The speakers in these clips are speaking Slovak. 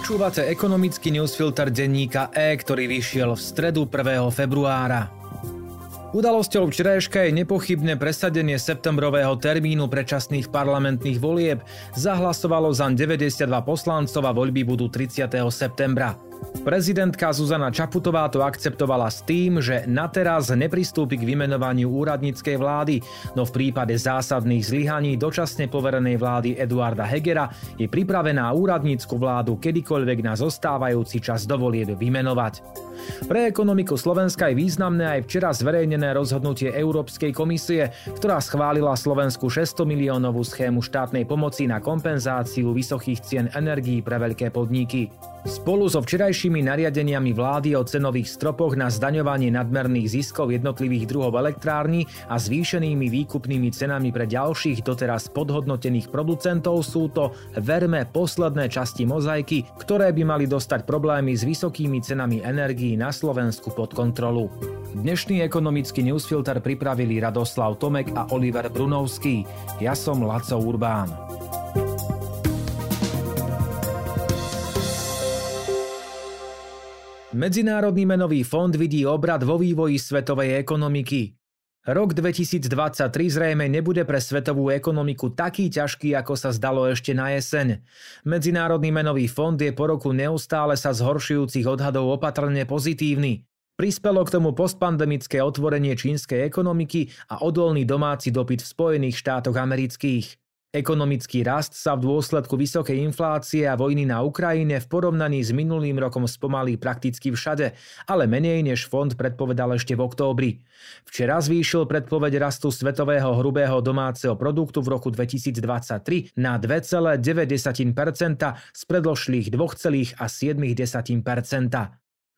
Počúvate ekonomický newsfilter denníka E, ktorý vyšiel v stredu 1. februára. Udalosťou včerajška je nepochybné presadenie septembrového termínu predčasných parlamentných volieb. Zahlasovalo za 92 poslancov a voľby budú 30. septembra. Prezidentka Zuzana Čaputová to akceptovala s tým, že na teraz nepristúpi k vymenovaniu úradníckej vlády, no v prípade zásadných zlyhaní dočasne poverenej vlády Eduarda Hegera je pripravená úradnícku vládu kedykoľvek na zostávajúci čas dovolie vymenovať. Pre ekonomiku Slovenska je významné aj včera zverejnené rozhodnutie Európskej komisie, ktorá schválila Slovensku 600 miliónovú schému štátnej pomoci na kompenzáciu vysokých cien energií pre veľké podniky. Spolu so včerajšími nariadeniami vlády o cenových stropoch na zdaňovanie nadmerných ziskov jednotlivých druhov elektrární a zvýšenými výkupnými cenami pre ďalších doteraz podhodnotených producentov sú to, verme, posledné časti mozaiky, ktoré by mali dostať problémy s vysokými cenami energií na Slovensku pod kontrolu. Dnešný ekonomický newsfilter pripravili Radoslav Tomek a Oliver Brunovský. Ja som Laco Urbán. Medzinárodný menový fond vidí obrad vo vývoji svetovej ekonomiky. Rok 2023 zrejme nebude pre svetovú ekonomiku taký ťažký, ako sa zdalo ešte na jeseň. Medzinárodný menový fond je po roku neustále sa zhoršujúcich odhadov opatrne pozitívny. Prispelo k tomu postpandemické otvorenie čínskej ekonomiky a odolný domáci dopyt v Spojených štátoch amerických. Ekonomický rast sa v dôsledku vysokej inflácie a vojny na Ukrajine v porovnaní s minulým rokom spomalí prakticky všade, ale menej než fond predpovedal ešte v októbri. Včera zvýšil predpoveď rastu svetového hrubého domáceho produktu v roku 2023 na 2,9% z predložlých 2,7%.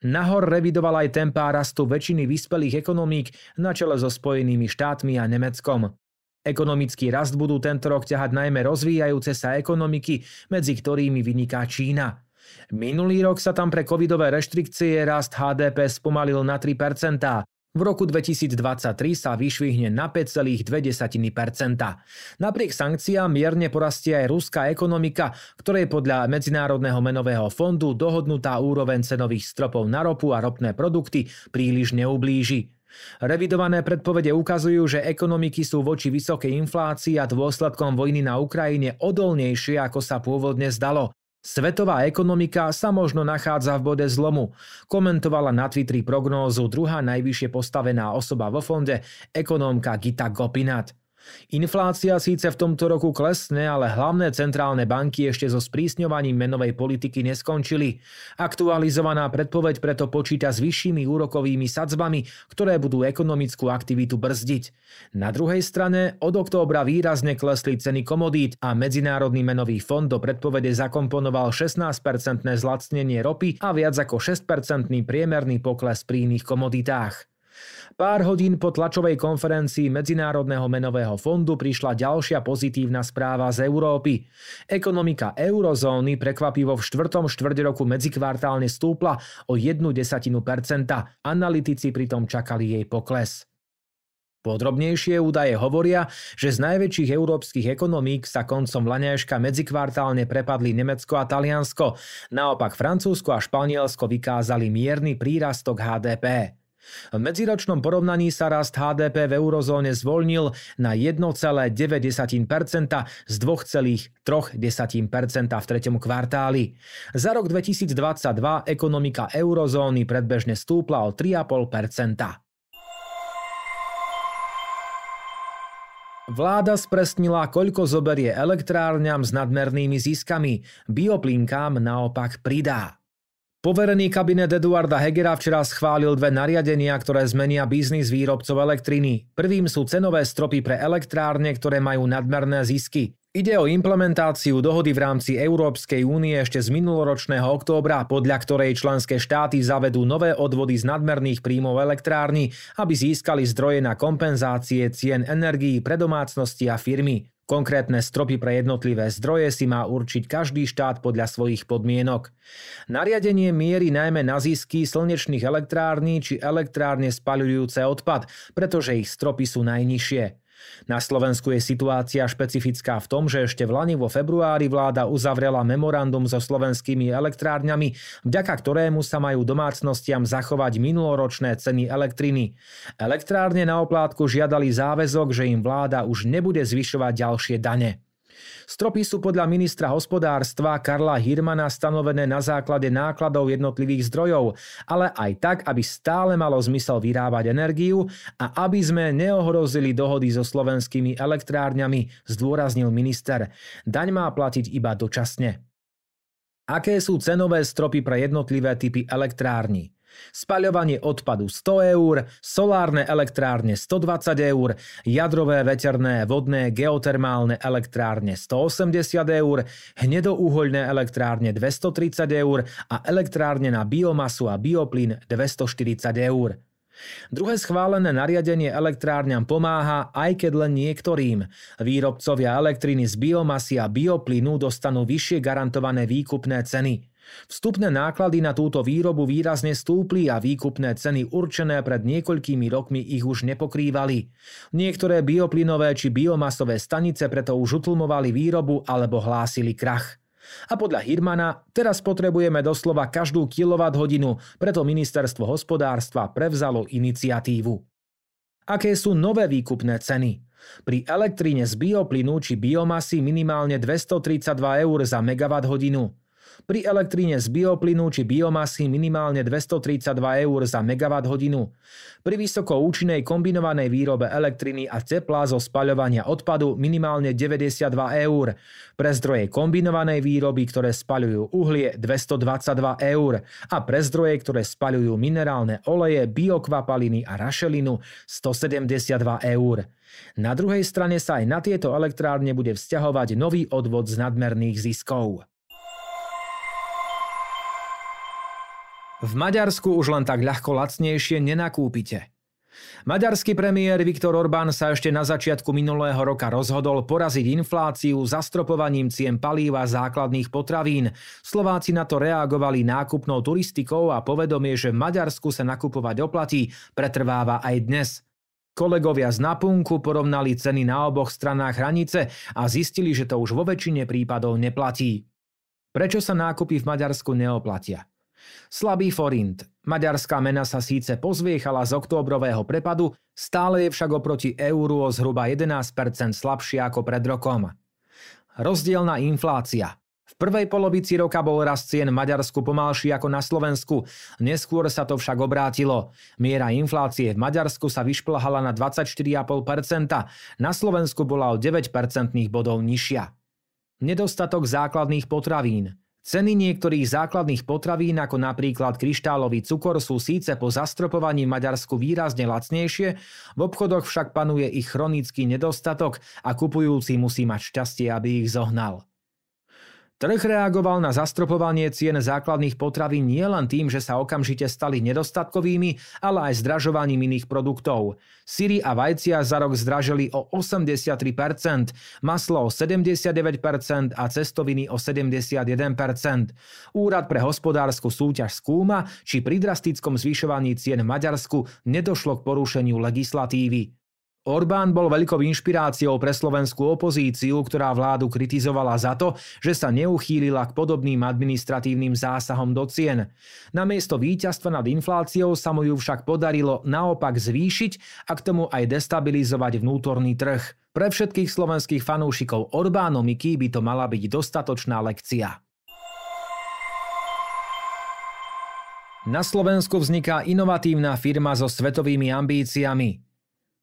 Nahor revidoval aj tempá rastu väčšiny vyspelých ekonomík na čele so Spojenými štátmi a Nemeckom. Ekonomický rast budú tento rok ťahať najmä rozvíjajúce sa ekonomiky, medzi ktorými vyniká Čína. Minulý rok sa tam pre covidové reštrikcie rast HDP spomalil na 3%. V roku 2023 sa vyšvihne na 5,2%. Napriek sankciám mierne porastie aj ruská ekonomika, ktorej podľa Medzinárodného menového fondu dohodnutá úroveň cenových stropov na ropu a ropné produkty príliš neublíži. Revidované predpovede ukazujú, že ekonomiky sú voči vysokej inflácii a dôsledkom vojny na Ukrajine odolnejšie, ako sa pôvodne zdalo. Svetová ekonomika sa možno nachádza v bode zlomu, komentovala na Twitteri prognózu druhá najvyššie postavená osoba vo fonde, ekonómka Gita Gopinat. Inflácia síce v tomto roku klesne, ale hlavné centrálne banky ešte so sprísňovaním menovej politiky neskončili. Aktualizovaná predpoveď preto počíta s vyššími úrokovými sadzbami, ktoré budú ekonomickú aktivitu brzdiť. Na druhej strane od októbra výrazne klesli ceny komodít a Medzinárodný menový fond do predpovede zakomponoval 16-percentné zlacnenie ropy a viac ako 6-percentný priemerný pokles pri iných komoditách. Pár hodín po tlačovej konferencii Medzinárodného menového fondu prišla ďalšia pozitívna správa z Európy. Ekonomika eurozóny prekvapivo v štvrtom štvrť roku medzikvartálne stúpla o jednu desatinu percenta. Analytici pritom čakali jej pokles. Podrobnejšie údaje hovoria, že z najväčších európskych ekonomík sa koncom laňajška medzikvartálne prepadli Nemecko a Taliansko, naopak Francúzsko a Španielsko vykázali mierny prírastok HDP. V medziročnom porovnaní sa rast HDP v eurozóne zvolnil na 1,9% z 2,3% v treťom kvartáli. Za rok 2022 ekonomika eurozóny predbežne stúpla o 3,5%. Vláda spresnila, koľko zoberie elektrárňam s nadmernými ziskami. Bioplinkám naopak pridá. Poverený kabinet Eduarda Hegera včera schválil dve nariadenia, ktoré zmenia biznis výrobcov elektriny. Prvým sú cenové stropy pre elektrárne, ktoré majú nadmerné zisky. Ide o implementáciu dohody v rámci Európskej únie ešte z minuloročného októbra, podľa ktorej členské štáty zavedú nové odvody z nadmerných príjmov elektrárny, aby získali zdroje na kompenzácie cien energií pre domácnosti a firmy. Konkrétne stropy pre jednotlivé zdroje si má určiť každý štát podľa svojich podmienok. Nariadenie mierí najmä na zisky slnečných elektrární či elektrárne spaľujúce odpad, pretože ich stropy sú najnižšie. Na Slovensku je situácia špecifická v tom, že ešte v Lani vo februári vláda uzavrela memorandum so slovenskými elektrárňami, vďaka ktorému sa majú domácnostiam zachovať minuloročné ceny elektriny. Elektrárne na oplátku žiadali záväzok, že im vláda už nebude zvyšovať ďalšie dane. Stropy sú podľa ministra hospodárstva Karla Hirmana stanovené na základe nákladov jednotlivých zdrojov, ale aj tak, aby stále malo zmysel vyrábať energiu a aby sme neohrozili dohody so slovenskými elektrárňami, zdôraznil minister. Daň má platiť iba dočasne. Aké sú cenové stropy pre jednotlivé typy elektrární? Spaľovanie odpadu 100 eur, solárne elektrárne 120 eur, jadrové, veterné, vodné, geotermálne elektrárne 180 eur, hnedouhoľné elektrárne 230 eur a elektrárne na biomasu a bioplyn 240 eur. Druhé schválené nariadenie elektrárňam pomáha, aj keď len niektorým. Výrobcovia elektriny z biomasy a bioplynu dostanú vyššie garantované výkupné ceny. Vstupné náklady na túto výrobu výrazne stúpli a výkupné ceny určené pred niekoľkými rokmi ich už nepokrývali. Niektoré bioplynové či biomasové stanice preto už utlmovali výrobu alebo hlásili krach. A podľa Hirmana teraz potrebujeme doslova každú hodinu, preto ministerstvo hospodárstva prevzalo iniciatívu. Aké sú nové výkupné ceny? Pri elektríne z bioplynu či biomasy minimálne 232 eur za megawatt hodinu. Pri elektríne z bioplynu či biomasy minimálne 232 eur za megawatt hodinu. Pri vysoko účinnej kombinovanej výrobe elektriny a tepla zo spaľovania odpadu minimálne 92 eur. Pre zdroje kombinovanej výroby, ktoré spaľujú uhlie 222 eur a pre zdroje, ktoré spaľujú minerálne oleje, biokvapaliny a rašelinu 172 eur. Na druhej strane sa aj na tieto elektrárne bude vzťahovať nový odvod z nadmerných ziskov. V Maďarsku už len tak ľahko lacnejšie nenakúpite. Maďarský premiér Viktor Orbán sa ešte na začiatku minulého roka rozhodol poraziť infláciu zastropovaním cien palív a základných potravín. Slováci na to reagovali nákupnou turistikou a povedomie, že v Maďarsku sa nakupovať oplatí, pretrváva aj dnes. Kolegovia z Napunku porovnali ceny na oboch stranách hranice a zistili, že to už vo väčšine prípadov neplatí. Prečo sa nákupy v Maďarsku neoplatia? Slabý forint. Maďarská mena sa síce pozviechala z októbrového prepadu, stále je však oproti euru o zhruba 11% slabšia ako pred rokom. Rozdielna inflácia. V prvej polovici roka bol rast cien v Maďarsku pomalší ako na Slovensku, neskôr sa to však obrátilo. Miera inflácie v Maďarsku sa vyšplhala na 24,5%, na Slovensku bola o 9 percentných bodov nižšia. Nedostatok základných potravín. Ceny niektorých základných potravín, ako napríklad kryštálový cukor, sú síce po zastropovaní Maďarsku výrazne lacnejšie, v obchodoch však panuje ich chronický nedostatok a kupujúci musí mať šťastie, aby ich zohnal. Trh reagoval na zastropovanie cien základných potravín nielen tým, že sa okamžite stali nedostatkovými, ale aj zdražovaním iných produktov. Syry a vajcia za rok zdražili o 83%, maslo o 79% a cestoviny o 71%. Úrad pre hospodárskú súťaž skúma, či pri drastickom zvyšovaní cien v Maďarsku nedošlo k porušeniu legislatívy. Orbán bol veľkou inšpiráciou pre slovenskú opozíciu, ktorá vládu kritizovala za to, že sa neuchýlila k podobným administratívnym zásahom do cien. Namiesto víťazstva nad infláciou sa mu ju však podarilo naopak zvýšiť a k tomu aj destabilizovať vnútorný trh. Pre všetkých slovenských fanúšikov Orbánomiky by to mala byť dostatočná lekcia. Na Slovensku vzniká inovatívna firma so svetovými ambíciami.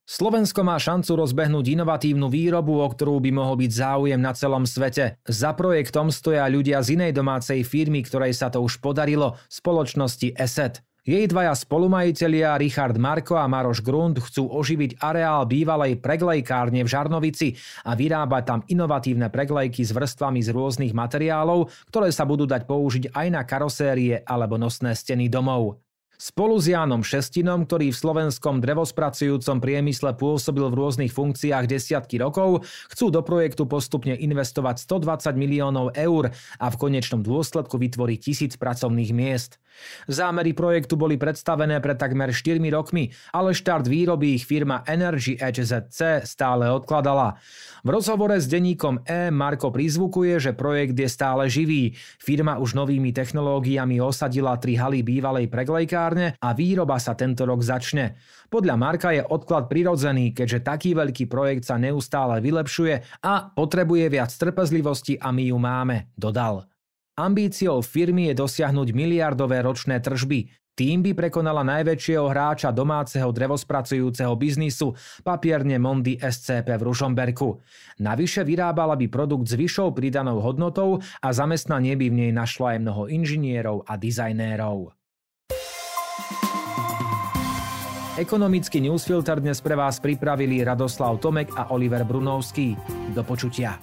Slovensko má šancu rozbehnúť inovatívnu výrobu, o ktorú by mohol byť záujem na celom svete. Za projektom stoja ľudia z inej domácej firmy, ktorej sa to už podarilo, spoločnosti ESET. Jej dvaja spolumajitelia Richard Marko a Maroš Grund chcú oživiť areál bývalej preglejkárne v Žarnovici a vyrábať tam inovatívne preglejky s vrstvami z rôznych materiálov, ktoré sa budú dať použiť aj na karosérie alebo nosné steny domov. Spolu s Jánom Šestinom, ktorý v slovenskom drevospracujúcom priemysle pôsobil v rôznych funkciách desiatky rokov, chcú do projektu postupne investovať 120 miliónov eur a v konečnom dôsledku vytvoriť tisíc pracovných miest. Zámery projektu boli predstavené pred takmer 4 rokmi, ale štart výroby ich firma Energy Edge ZC stále odkladala. V rozhovore s denníkom E Marko prizvukuje, že projekt je stále živý. Firma už novými technológiami osadila tri haly bývalej preglejkárne a výroba sa tento rok začne. Podľa Marka je odklad prirodzený, keďže taký veľký projekt sa neustále vylepšuje a potrebuje viac trpezlivosti a my ju máme, dodal. Ambíciou firmy je dosiahnuť miliardové ročné tržby. Tým by prekonala najväčšieho hráča domáceho drevospracujúceho biznisu, papierne Mondi SCP v Ružomberku. Navyše vyrábala by produkt s vyššou pridanou hodnotou a zamestnanie by v nej našlo aj mnoho inžinierov a dizajnérov. Ekonomický newsfilter dnes pre vás pripravili Radoslav Tomek a Oliver Brunovský. Do počutia.